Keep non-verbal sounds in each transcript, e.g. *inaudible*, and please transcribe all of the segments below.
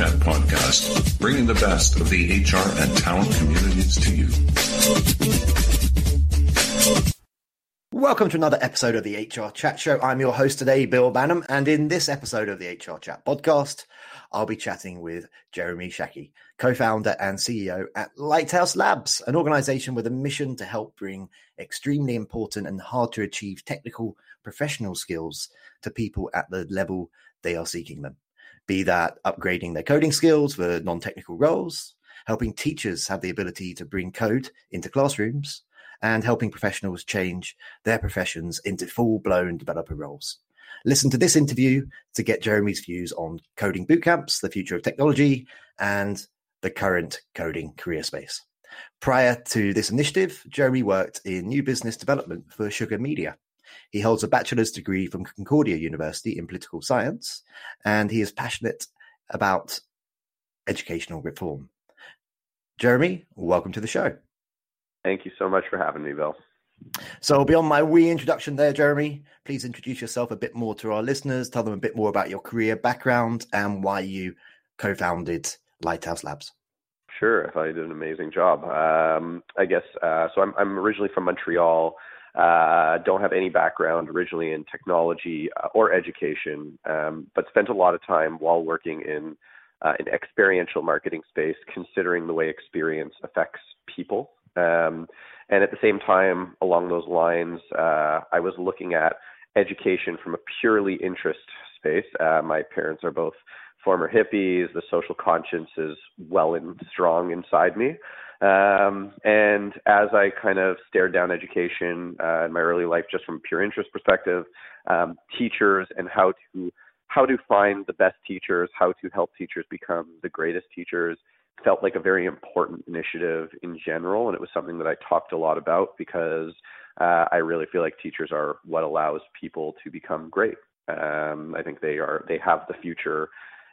Chat podcast, bringing the best of the HR and talent communities to you. Welcome to another episode of the HR Chat Show. I'm your host today, Bill Banham, and in this episode of the HR Chat podcast, I'll be chatting with Jeremy Shaki, co-founder and CEO at Lighthouse Labs, an organization with a mission to help bring extremely important and hard to achieve technical professional skills to people at the level they are seeking them. Be that upgrading their coding skills for non-technical roles, helping teachers have the ability to bring code into classrooms, and helping professionals change their professions into full blown developer roles. Listen to this interview to get Jeremy's views on coding bootcamps, the future of technology, and the current coding career space. Prior to this initiative, Jeremy worked in new business development for Sugar Media. He holds a bachelor's degree from Concordia University in political science, and he is passionate about educational reform. Jeremy, welcome to the show. Thank you so much for having me, Bill. So, beyond my wee introduction there, Jeremy, please introduce yourself a bit more to our listeners. Tell them a bit more about your career background and why you co founded Lighthouse Labs. Sure, I thought you did an amazing job. Um, I guess uh, so. I'm, I'm originally from Montreal. Uh, don't have any background originally in technology uh, or education, um, but spent a lot of time while working in uh, an experiential marketing space, considering the way experience affects people. Um, and at the same time, along those lines, uh, I was looking at education from a purely interest space. Uh, my parents are both former hippies. The social conscience is well and strong inside me. Um, and as I kind of stared down education uh, in my early life, just from a pure interest perspective, um, teachers and how to how to find the best teachers, how to help teachers become the greatest teachers, felt like a very important initiative in general, and it was something that I talked a lot about because uh, I really feel like teachers are what allows people to become great. Um, I think they are they have the future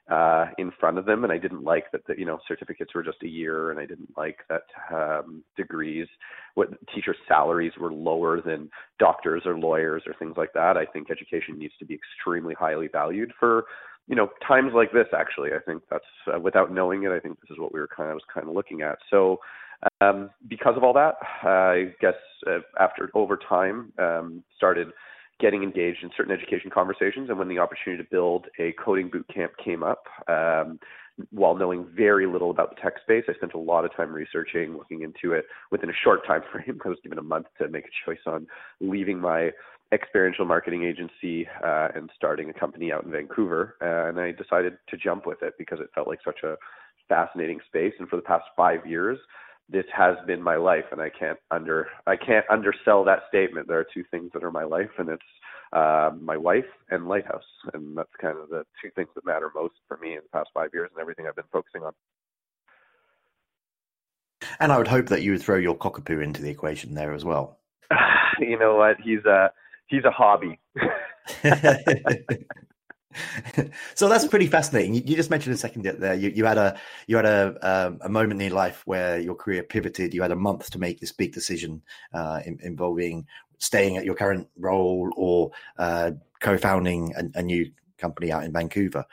uh, in front of them, and I didn't like that the you know certificates were just a year, and I didn't like that um, degrees, what teacher salaries were lower than doctors or lawyers or things like that. I think education needs to be extremely highly valued for you know times like this actually i think that's uh, without knowing it i think this is what we were kind of was kind of looking at so um, because of all that i guess uh, after over time um, started getting engaged in certain education conversations and when the opportunity to build a coding boot camp came up um, while knowing very little about the tech space i spent a lot of time researching looking into it within a short *laughs* time frame i was given a month to make a choice on leaving my experiential marketing agency uh, and starting a company out in Vancouver. Uh, and I decided to jump with it because it felt like such a fascinating space. And for the past five years, this has been my life, and I can't under I can't undersell that statement. There are two things that are my life, and it's uh, my wife and Lighthouse, and that's kind of the two things that matter most for me in the past five years, and everything I've been focusing on. And I would hope that you would throw your cockapoo into the equation there as well. *sighs* you know what? He's uh he's a hobby. *laughs* *laughs* *laughs* so that's pretty fascinating. You, you, just mentioned a second there. You, you had a you had a um, a moment in your life where your career pivoted. You had a month to make this big decision uh, in, involving staying at your current role or uh, co-founding a, a, new company out in Vancouver.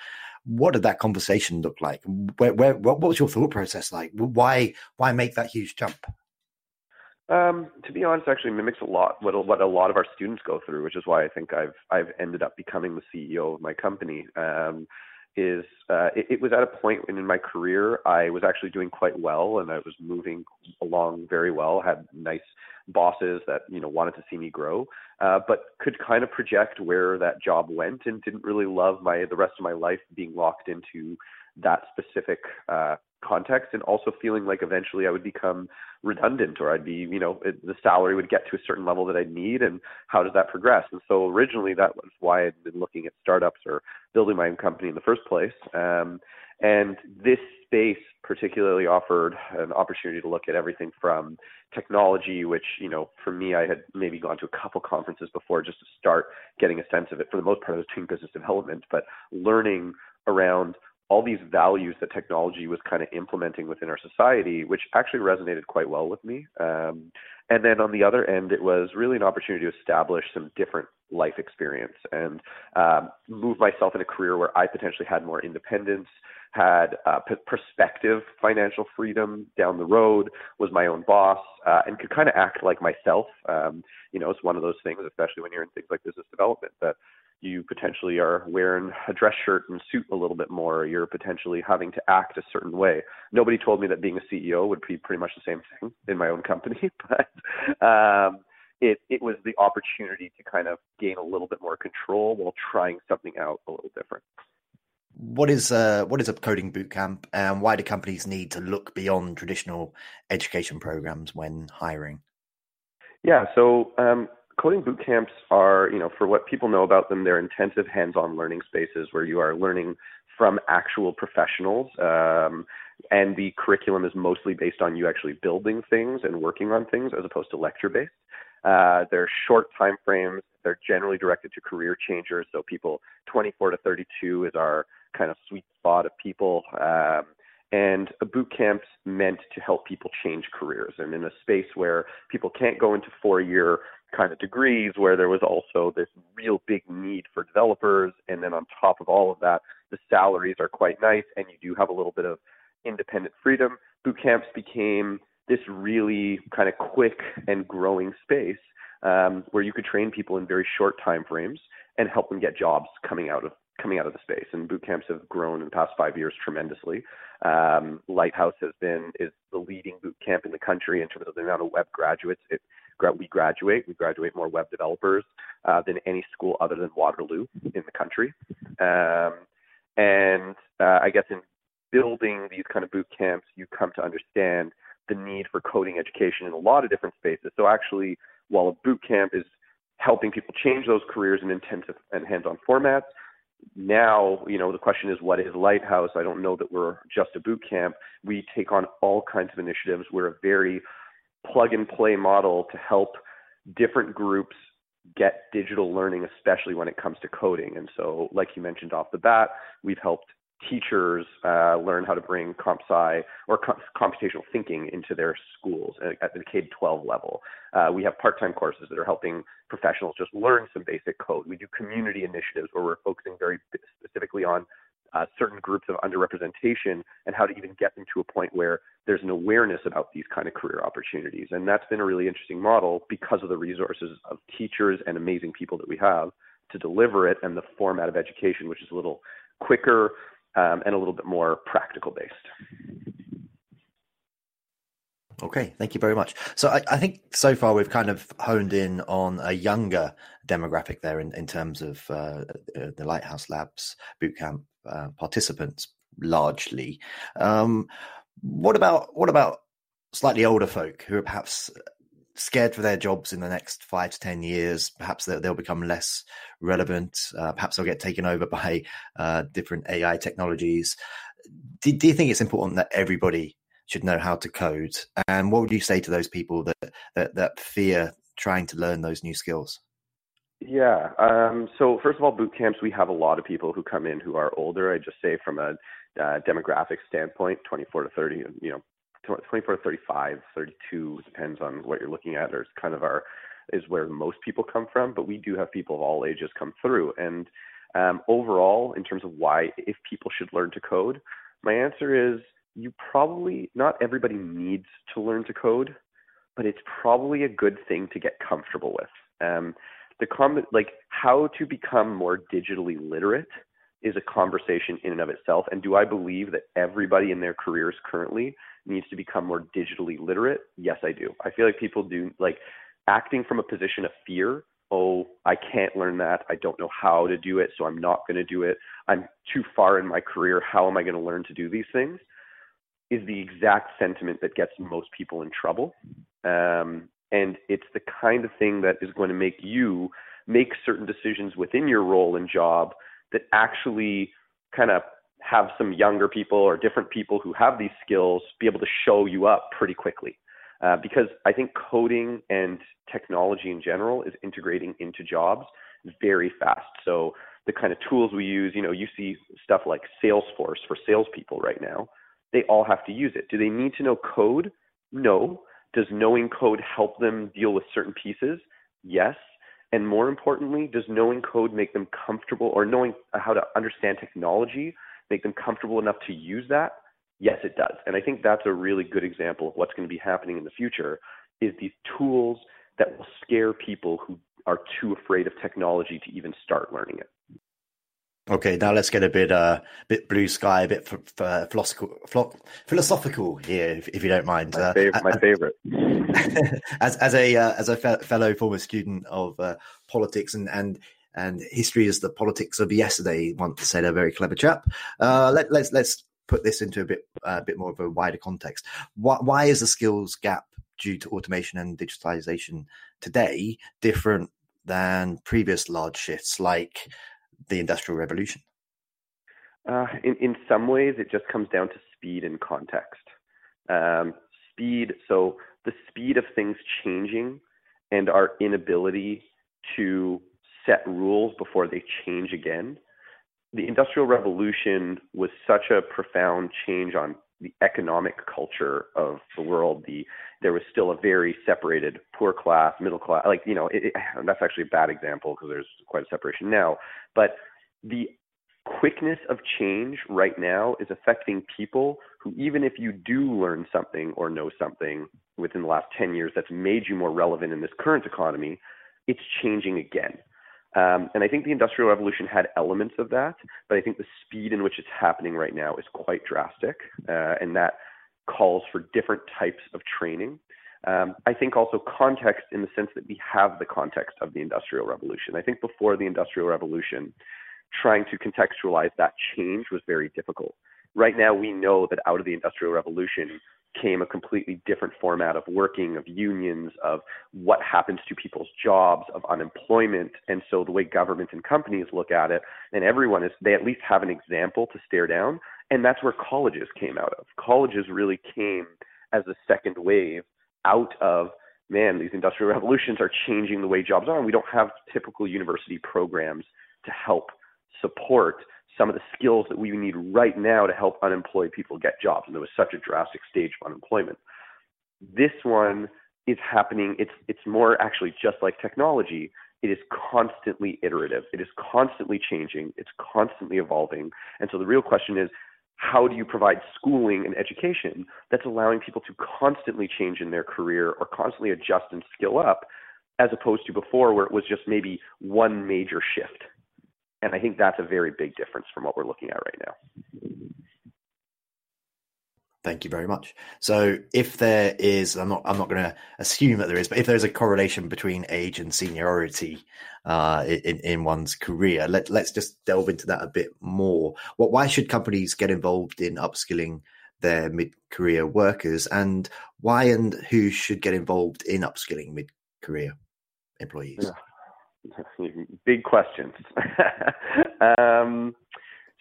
What did that conversation look like? Where, where, what, what was your thought process like? Why why make that huge jump? Um, to be honest, actually mimics a lot what what a lot of our students go through, which is why I think I've I've ended up becoming the CEO of my company. Um, is uh, it, it was at a point in my career I was actually doing quite well and I was moving along very well. Had nice bosses that you know wanted to see me grow, uh, but could kind of project where that job went and didn't really love my the rest of my life being locked into that specific uh, context and also feeling like eventually I would become redundant or I'd be, you know, it, the salary would get to a certain level that I'd need and how does that progress? And so originally that was why I'd been looking at startups or building my own company in the first place. Um, and this space particularly offered an opportunity to look at everything from technology, which, you know, for me, I had maybe gone to a couple conferences before just to start getting a sense of it. For the most part, I was doing business development, but learning around all these values that technology was kind of implementing within our society, which actually resonated quite well with me. Um, and then on the other end, it was really an opportunity to establish some different life experience and um, move myself in a career where I potentially had more independence, had uh, p- prospective financial freedom down the road, was my own boss, uh, and could kind of act like myself. Um, you know, it's one of those things, especially when you're in things like business development, that you potentially are wearing a dress shirt and suit a little bit more. You're potentially having to act a certain way. Nobody told me that being a CEO would be pretty much the same thing in my own company, *laughs* but um, it it was the opportunity to kind of gain a little bit more control while trying something out a little different. What is uh, what is a coding bootcamp, and why do companies need to look beyond traditional education programs when hiring? Yeah, so um, coding boot camps are, you know, for what people know about them, they're intensive hands-on learning spaces where you are learning from actual professionals. Um, and the curriculum is mostly based on you actually building things and working on things as opposed to lecture-based. Uh, they're short time frames. They're generally directed to career changers. So people 24 to 32 is our kind of sweet spot of people. Um, and a boot camp's meant to help people change careers. And in a space where people can't go into four year kind of degrees, where there was also this real big need for developers. And then on top of all of that, the salaries are quite nice and you do have a little bit of independent freedom. Boot camps became this really kind of quick and growing space um, where you could train people in very short time frames and help them get jobs coming out of coming out of the space. And boot camps have grown in the past five years tremendously. Um, Lighthouse has been is the leading boot camp in the country in terms of the amount of web graduates. It, we graduate. We graduate more web developers uh, than any school other than Waterloo in the country. Um, and uh, I guess in building these kind of boot camps, you come to understand the need for coding education in a lot of different spaces. So actually, while a boot camp is helping people change those careers in intensive and hands-on formats, now, you know, the question is what is Lighthouse? I don't know that we're just a boot camp. We take on all kinds of initiatives. We're a very plug and play model to help different groups get digital learning, especially when it comes to coding. And so, like you mentioned off the bat, we've helped teachers uh, learn how to bring comp sci or com- computational thinking into their schools at, at the K 12 level. Uh, we have part time courses that are helping professionals just learn some basic code. We do community initiatives where we're focusing very specifically on uh, certain groups of underrepresentation and how to even get them to a point where there's an awareness about these kind of career opportunities. And that's been a really interesting model because of the resources of teachers and amazing people that we have to deliver it and the format of education, which is a little quicker, um, and a little bit more practical based. Okay, thank you very much. So I, I, think so far we've kind of honed in on a younger demographic there in, in terms of uh, uh the Lighthouse Labs bootcamp uh, participants, largely. Um, what about what about slightly older folk who are perhaps scared for their jobs in the next five to ten years. Perhaps they'll, they'll become less relevant. Uh, perhaps they'll get taken over by uh, different AI technologies. Do, do, you think it's important that everybody should know how to code? And what would you say to those people that that, that fear trying to learn those new skills? Yeah. Um, so first of all, boot camps, we have a lot of people who come in who are older. I just say from a uh, demographic standpoint, 24 to 30, you know, 24 to 35, 32 depends on what you're looking at. There's kind of our is where most people come from, but we do have people of all ages come through. And um, overall, in terms of why if people should learn to code, my answer is you probably not everybody needs to learn to code, but it's probably a good thing to get comfortable with. Um, the com- like how to become more digitally literate is a conversation in and of itself. And do I believe that everybody in their careers currently needs to become more digitally literate? Yes, I do. I feel like people do like acting from a position of fear. Oh, I can't learn that. I don't know how to do it, so I'm not going to do it. I'm too far in my career. How am I going to learn to do these things? Is the exact sentiment that gets most people in trouble. Um, and it's the kind of thing that is going to make you make certain decisions within your role and job that actually kind of have some younger people or different people who have these skills be able to show you up pretty quickly. Uh, because I think coding and technology in general is integrating into jobs very fast. So the kind of tools we use, you know, you see stuff like Salesforce for salespeople right now. They all have to use it. Do they need to know code? No. Does knowing code help them deal with certain pieces? Yes. And more importantly, does knowing code make them comfortable or knowing how to understand technology make them comfortable enough to use that? Yes, it does. And I think that's a really good example of what's going to be happening in the future is these tools that will scare people who are too afraid of technology to even start learning it. Okay, now let's get a bit, uh, bit blue sky, a bit f- f- philosophical, philosophical here, if, if, you don't mind. My, uh, favorite, my *laughs* favorite. as as a uh, as a fe- fellow former student of uh, politics and and and history is the politics of yesterday. Once said a very clever chap. Uh, let, let's let's put this into a bit a bit more of a wider context. Why, why is the skills gap due to automation and digitalization today different than previous large shifts like the industrial revolution? Uh, in in some ways, it just comes down to speed and context. Um, speed, so the speed of things changing and our inability to set rules before they change again. The Industrial Revolution was such a profound change on the economic culture of the world. The there was still a very separated poor class, middle class. Like you know, it, it, *sighs* that's actually a bad example because there's quite a separation now. But the quickness of change right now is affecting people who, even if you do learn something or know something within the last 10 years that's made you more relevant in this current economy, it's changing again. Um, and I think the Industrial Revolution had elements of that, but I think the speed in which it's happening right now is quite drastic, uh, and that calls for different types of training. Um, I think also context in the sense that we have the context of the Industrial Revolution. I think before the Industrial Revolution, trying to contextualize that change was very difficult. Right now, we know that out of the Industrial Revolution, came a completely different format of working, of unions, of what happens to people's jobs, of unemployment. And so the way governments and companies look at it, and everyone is, they at least have an example to stare down. And that's where colleges came out of. Colleges really came as a second wave out of, man, these industrial revolutions are changing the way jobs are. And we don't have typical university programs to help support some of the skills that we need right now to help unemployed people get jobs. And there was such a drastic stage of unemployment. This one is happening. It's it's more actually just like technology. It is constantly iterative. It is constantly changing. It's constantly evolving. And so the real question is, how do you provide schooling and education that's allowing people to constantly change in their career or constantly adjust and skill up, as opposed to before where it was just maybe one major shift and I think that's a very big difference from what we're looking at right now. Thank you very much. So, if there is, I'm not, I'm not going to assume that there is, but if there's a correlation between age and seniority uh, in in one's career, let let's just delve into that a bit more. What, why should companies get involved in upskilling their mid-career workers, and why and who should get involved in upskilling mid-career employees? Yeah. Big questions. *laughs* um,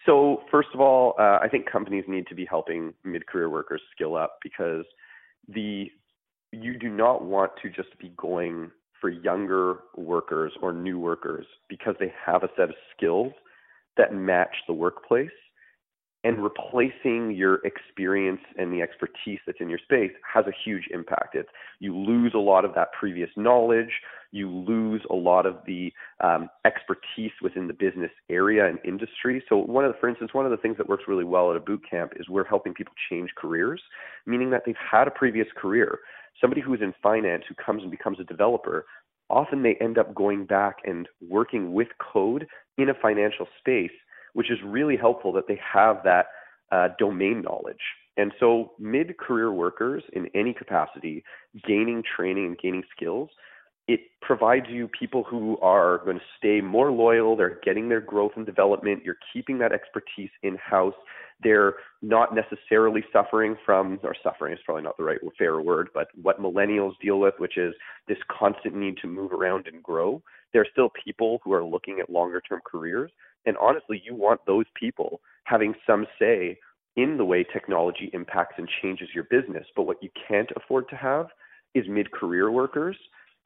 so first of all, uh, I think companies need to be helping mid-career workers skill up because the you do not want to just be going for younger workers or new workers because they have a set of skills that match the workplace and replacing your experience and the expertise that's in your space has a huge impact. It's, you lose a lot of that previous knowledge. You lose a lot of the um, expertise within the business area and industry. So one of the, for instance, one of the things that works really well at a boot camp is we're helping people change careers, meaning that they've had a previous career. Somebody who's in finance who comes and becomes a developer, often they end up going back and working with code in a financial space which is really helpful that they have that uh, domain knowledge. And so, mid career workers in any capacity gaining training and gaining skills, it provides you people who are going to stay more loyal. They're getting their growth and development. You're keeping that expertise in house. They're not necessarily suffering from, or suffering is probably not the right fair word, but what millennials deal with, which is this constant need to move around and grow. There are still people who are looking at longer term careers, and honestly, you want those people having some say in the way technology impacts and changes your business. But what you can't afford to have is mid career workers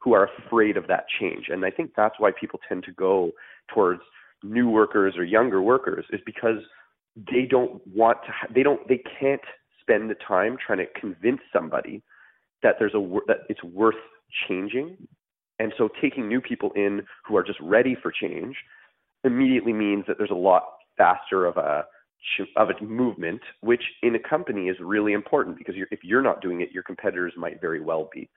who are afraid of that change. And I think that's why people tend to go towards new workers or younger workers is because they don't want to ha- they don't they can't spend the time trying to convince somebody that there's a that it's worth changing and so taking new people in who are just ready for change immediately means that there's a lot faster of a of a movement, which in a company is really important because you're, if you're not doing it, your competitors might very well be.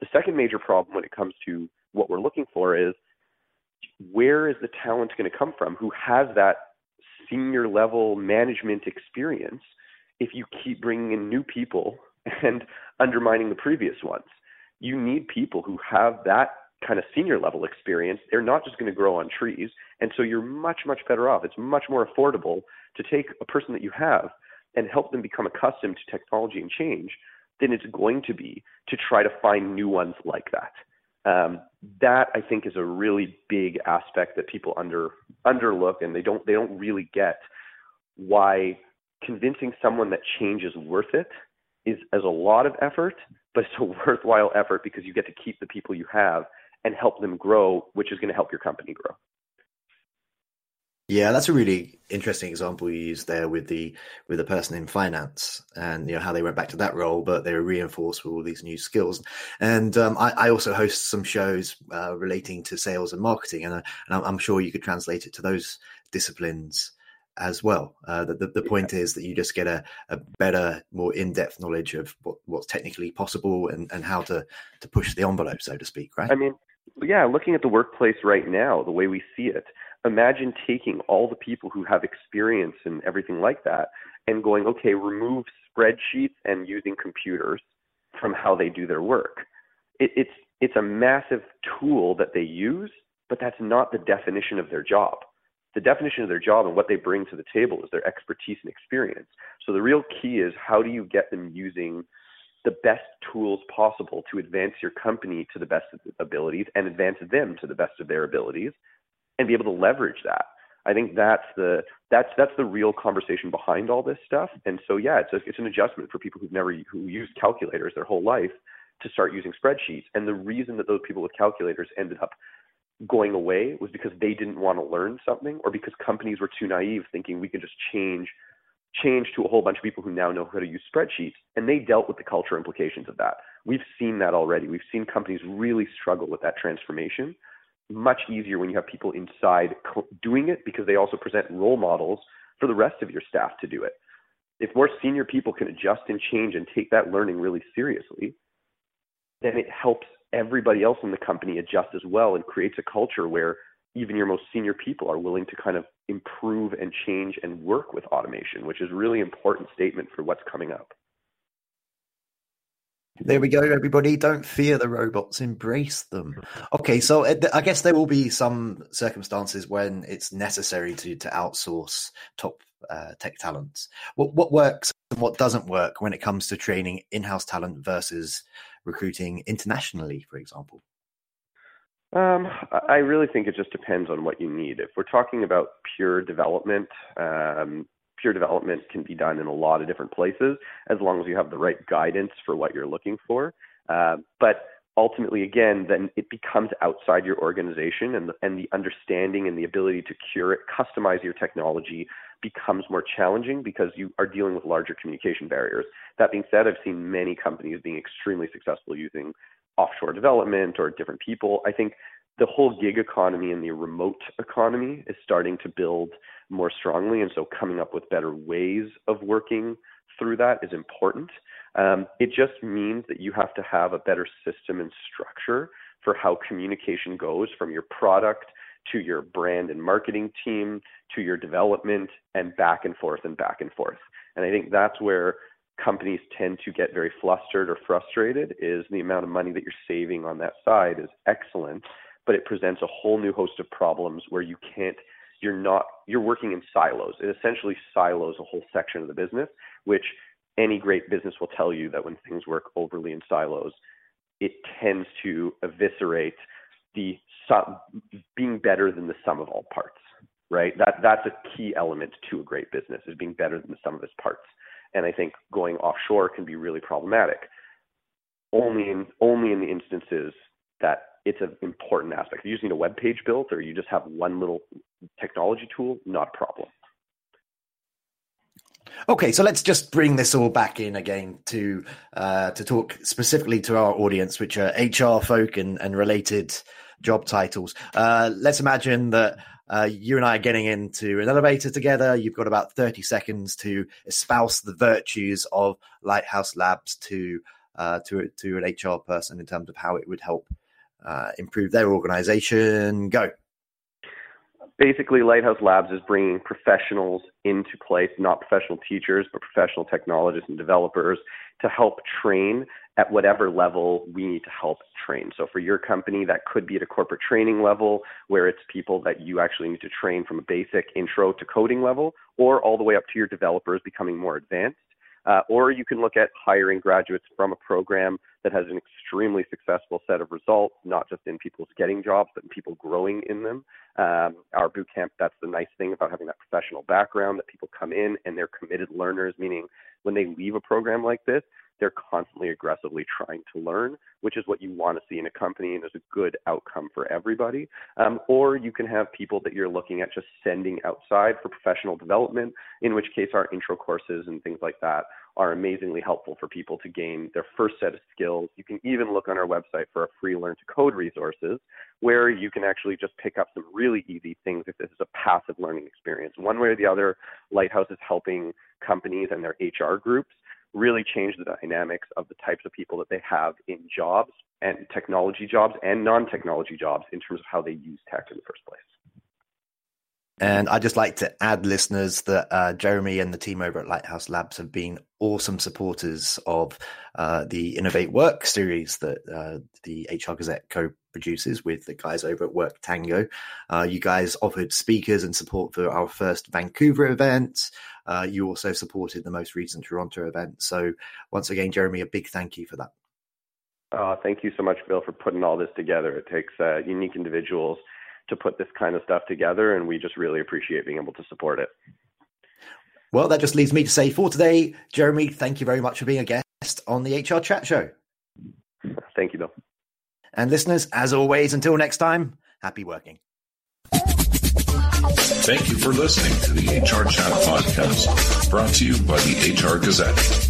The second major problem when it comes to what we're looking for is where is the talent going to come from who has that senior level management experience if you keep bringing in new people *laughs* and undermining the previous ones? You need people who have that kind of senior level experience. They're not just going to grow on trees. And so you're much, much better off. It's much more affordable to take a person that you have and help them become accustomed to technology and change than it's going to be to try to find new ones like that. Um, that I think is a really big aspect that people under underlook and they don't they don't really get why convincing someone that change is worth it is as a lot of effort, but it's a *laughs* worthwhile effort because you get to keep the people you have and help them grow, which is going to help your company grow. Yeah, that's a really interesting example you used there with the with the person in finance and you know how they went back to that role, but they were reinforced with all these new skills. And um, I, I, also host some shows uh, relating to sales and marketing, and, uh, and, I'm sure you could translate it to those disciplines as well. Uh, the, the, the point is that you just get a, a better, more in depth knowledge of what, what's technically possible and, and how to to push the envelope, so to speak. Right? I mean, yeah, looking at the workplace right now, the way we see it imagine taking all the people who have experience and everything like that and going, okay, remove spreadsheets and using computers from how they do their work. It, it's it's a massive tool that they use, but that's not the definition of their job. The definition of their job and what they bring to the table is their expertise and experience. So the real key is how do you get them using the best tools possible to advance your company to the best of abilities and advance them to the best of their abilities and be able to leverage that. I think that's the that's that's the real conversation behind all this stuff. And so yeah, it's a, it's an adjustment for people who've never who used calculators their whole life to start using spreadsheets. And the reason that those people with calculators ended up going away was because they didn't want to learn something or because companies were too naive thinking we could just change change to a whole bunch of people who now know how to use spreadsheets and they dealt with the culture implications of that. We've seen that already. We've seen companies really struggle with that transformation much easier when you have people inside doing it because they also present role models for the rest of your staff to do it. If more senior people can adjust and change and take that learning really seriously, then it helps everybody else in the company adjust as well and creates a culture where even your most senior people are willing to kind of improve and change and work with automation, which is really important statement for what's coming up. There we go, everybody. Don't fear the robots, embrace them. Okay, so uh, I guess there will be some circumstances when it's necessary to, to outsource top uh, tech talents. What, what works and what doesn't work when it comes to training in house talent versus recruiting internationally, for example? Um, I really think it just depends on what you need. If we're talking about pure development, um, pure development can be done in a lot of different places as long as you have the right guidance for what you're looking for. Uh, but ultimately, again, then it becomes outside your organization and the, and the understanding and the ability to curate, customize your technology becomes more challenging because you are dealing with larger communication barriers. That being said, I've seen many companies being extremely successful using offshore development or different people. I think the whole gig economy and the remote economy is starting to build more strongly. And so coming up with better ways of working through that is important. Um, it just means that you have to have a better system and structure for how communication goes from your product to your brand and marketing team to your development and back and forth and back and forth. And I think that's where companies tend to get very flustered or frustrated is the amount of money that you're saving on that side is excellent, but it presents a whole new host of problems where you can't you're not you're working in silos. It essentially silos a whole section of the business, which any great business will tell you that when things work overly in silos, it tends to eviscerate the sum, being better than the sum of all parts. Right? That that's a key element to a great business is being better than the sum of its parts. And I think going offshore can be really problematic. Only in only in the instances that it's an important aspect. If you just need a web page built or you just have one little technology tool, not a problem. Okay, so let's just bring this all back in again to uh, to talk specifically to our audience, which are HR folk and, and related job titles. Uh, let's imagine that uh, you and I are getting into an elevator together. You've got about 30 seconds to espouse the virtues of Lighthouse Labs to uh, to to an HR person in terms of how it would help uh, improve their organization. Go. Basically, Lighthouse Labs is bringing professionals into place, not professional teachers, but professional technologists and developers to help train at whatever level we need to help train. So for your company, that could be at a corporate training level where it's people that you actually need to train from a basic intro to coding level or all the way up to your developers becoming more advanced. Uh, or you can look at hiring graduates from a program that has an extremely successful set of results, not just in people's getting jobs, but in people growing in them. Um, our boot camp, that's the nice thing about having that professional background that people come in and they're committed learners, meaning when they leave a program like this, they're constantly aggressively trying to learn, which is what you want to see in a company, and there's a good outcome for everybody. Um, or you can have people that you're looking at just sending outside for professional development, in which case our intro courses and things like that are amazingly helpful for people to gain their first set of skills. You can even look on our website for our free Learn to Code resources, where you can actually just pick up some really easy things if this is a passive learning experience. One way or the other, Lighthouse is helping companies and their HR groups really change the dynamics of the types of people that they have in jobs and technology jobs and non-technology jobs in terms of how they use tech in the first place. And I'd just like to add, listeners, that uh, Jeremy and the team over at Lighthouse Labs have been awesome supporters of uh, the Innovate Work series that uh, the HR Gazette co produces with the guys over at Work Tango. Uh, you guys offered speakers and support for our first Vancouver event. Uh, you also supported the most recent Toronto event. So, once again, Jeremy, a big thank you for that. Uh, thank you so much, Bill, for putting all this together. It takes unique individuals to put this kind of stuff together, and we just really appreciate being able to support it. Well, that just leaves me to say for today, Jeremy, thank you very much for being a guest on the HR Chat Show. Thank you, Bill. And listeners, as always, until next time, happy working. Thank you for listening to the HR Chat Podcast, brought to you by the HR Gazette.